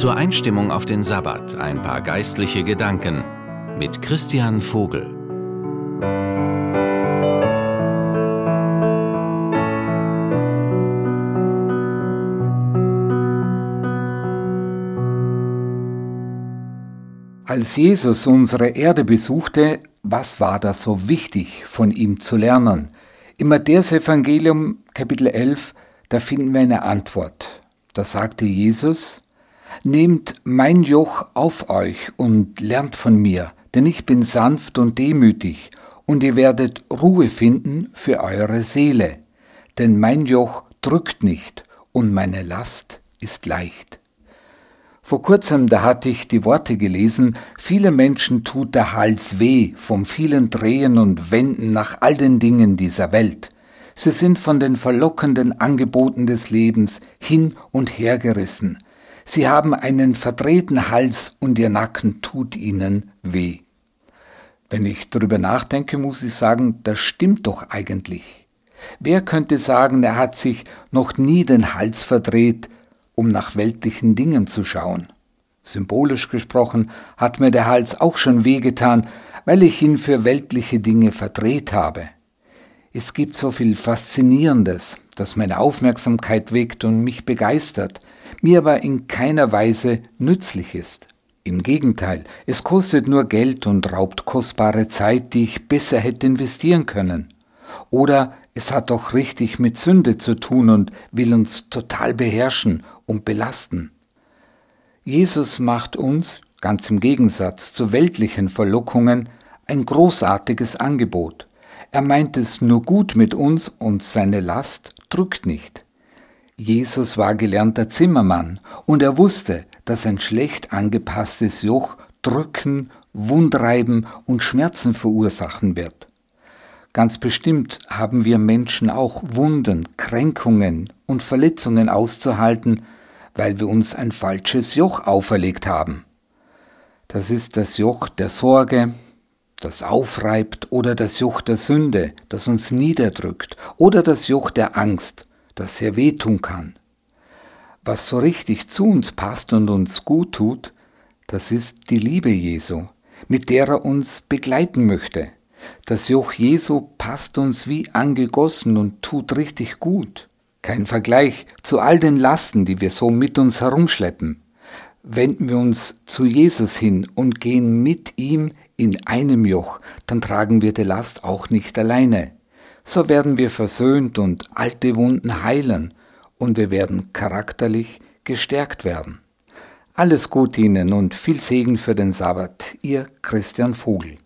Zur Einstimmung auf den Sabbat ein paar geistliche Gedanken mit Christian Vogel. Als Jesus unsere Erde besuchte, was war da so wichtig von ihm zu lernen? Im Matthäus-Evangelium, Kapitel 11, da finden wir eine Antwort. Da sagte Jesus, Nehmt mein Joch auf euch und lernt von mir, denn ich bin sanft und demütig, und ihr werdet Ruhe finden für eure Seele. Denn mein Joch drückt nicht, und meine Last ist leicht. Vor kurzem, da hatte ich die Worte gelesen, viele Menschen tut der Hals weh vom vielen Drehen und Wenden nach all den Dingen dieser Welt. Sie sind von den verlockenden Angeboten des Lebens hin und her gerissen. Sie haben einen verdrehten Hals und ihr Nacken tut ihnen weh. Wenn ich darüber nachdenke, muss ich sagen, das stimmt doch eigentlich. Wer könnte sagen, er hat sich noch nie den Hals verdreht, um nach weltlichen Dingen zu schauen? Symbolisch gesprochen hat mir der Hals auch schon wehgetan, weil ich ihn für weltliche Dinge verdreht habe. Es gibt so viel Faszinierendes, das meine Aufmerksamkeit weckt und mich begeistert, mir aber in keiner Weise nützlich ist. Im Gegenteil, es kostet nur Geld und raubt kostbare Zeit, die ich besser hätte investieren können. Oder es hat doch richtig mit Sünde zu tun und will uns total beherrschen und belasten. Jesus macht uns, ganz im Gegensatz zu weltlichen Verlockungen, ein großartiges Angebot. Er meint es nur gut mit uns und seine Last drückt nicht. Jesus war gelernter Zimmermann und er wusste, dass ein schlecht angepasstes Joch drücken, Wundreiben und Schmerzen verursachen wird. Ganz bestimmt haben wir Menschen auch Wunden, Kränkungen und Verletzungen auszuhalten, weil wir uns ein falsches Joch auferlegt haben. Das ist das Joch der Sorge, das aufreibt, oder das Joch der Sünde, das uns niederdrückt, oder das Joch der Angst, das sehr wehtun kann. Was so richtig zu uns passt und uns gut tut, das ist die Liebe Jesu, mit der er uns begleiten möchte. Das Joch Jesu passt uns wie angegossen und tut richtig gut. Kein Vergleich zu all den Lasten, die wir so mit uns herumschleppen. Wenden wir uns zu Jesus hin und gehen mit ihm in einem Joch, dann tragen wir die Last auch nicht alleine so werden wir versöhnt und alte Wunden heilen und wir werden charakterlich gestärkt werden. Alles Gute Ihnen und viel Segen für den Sabbat, Ihr Christian Vogel.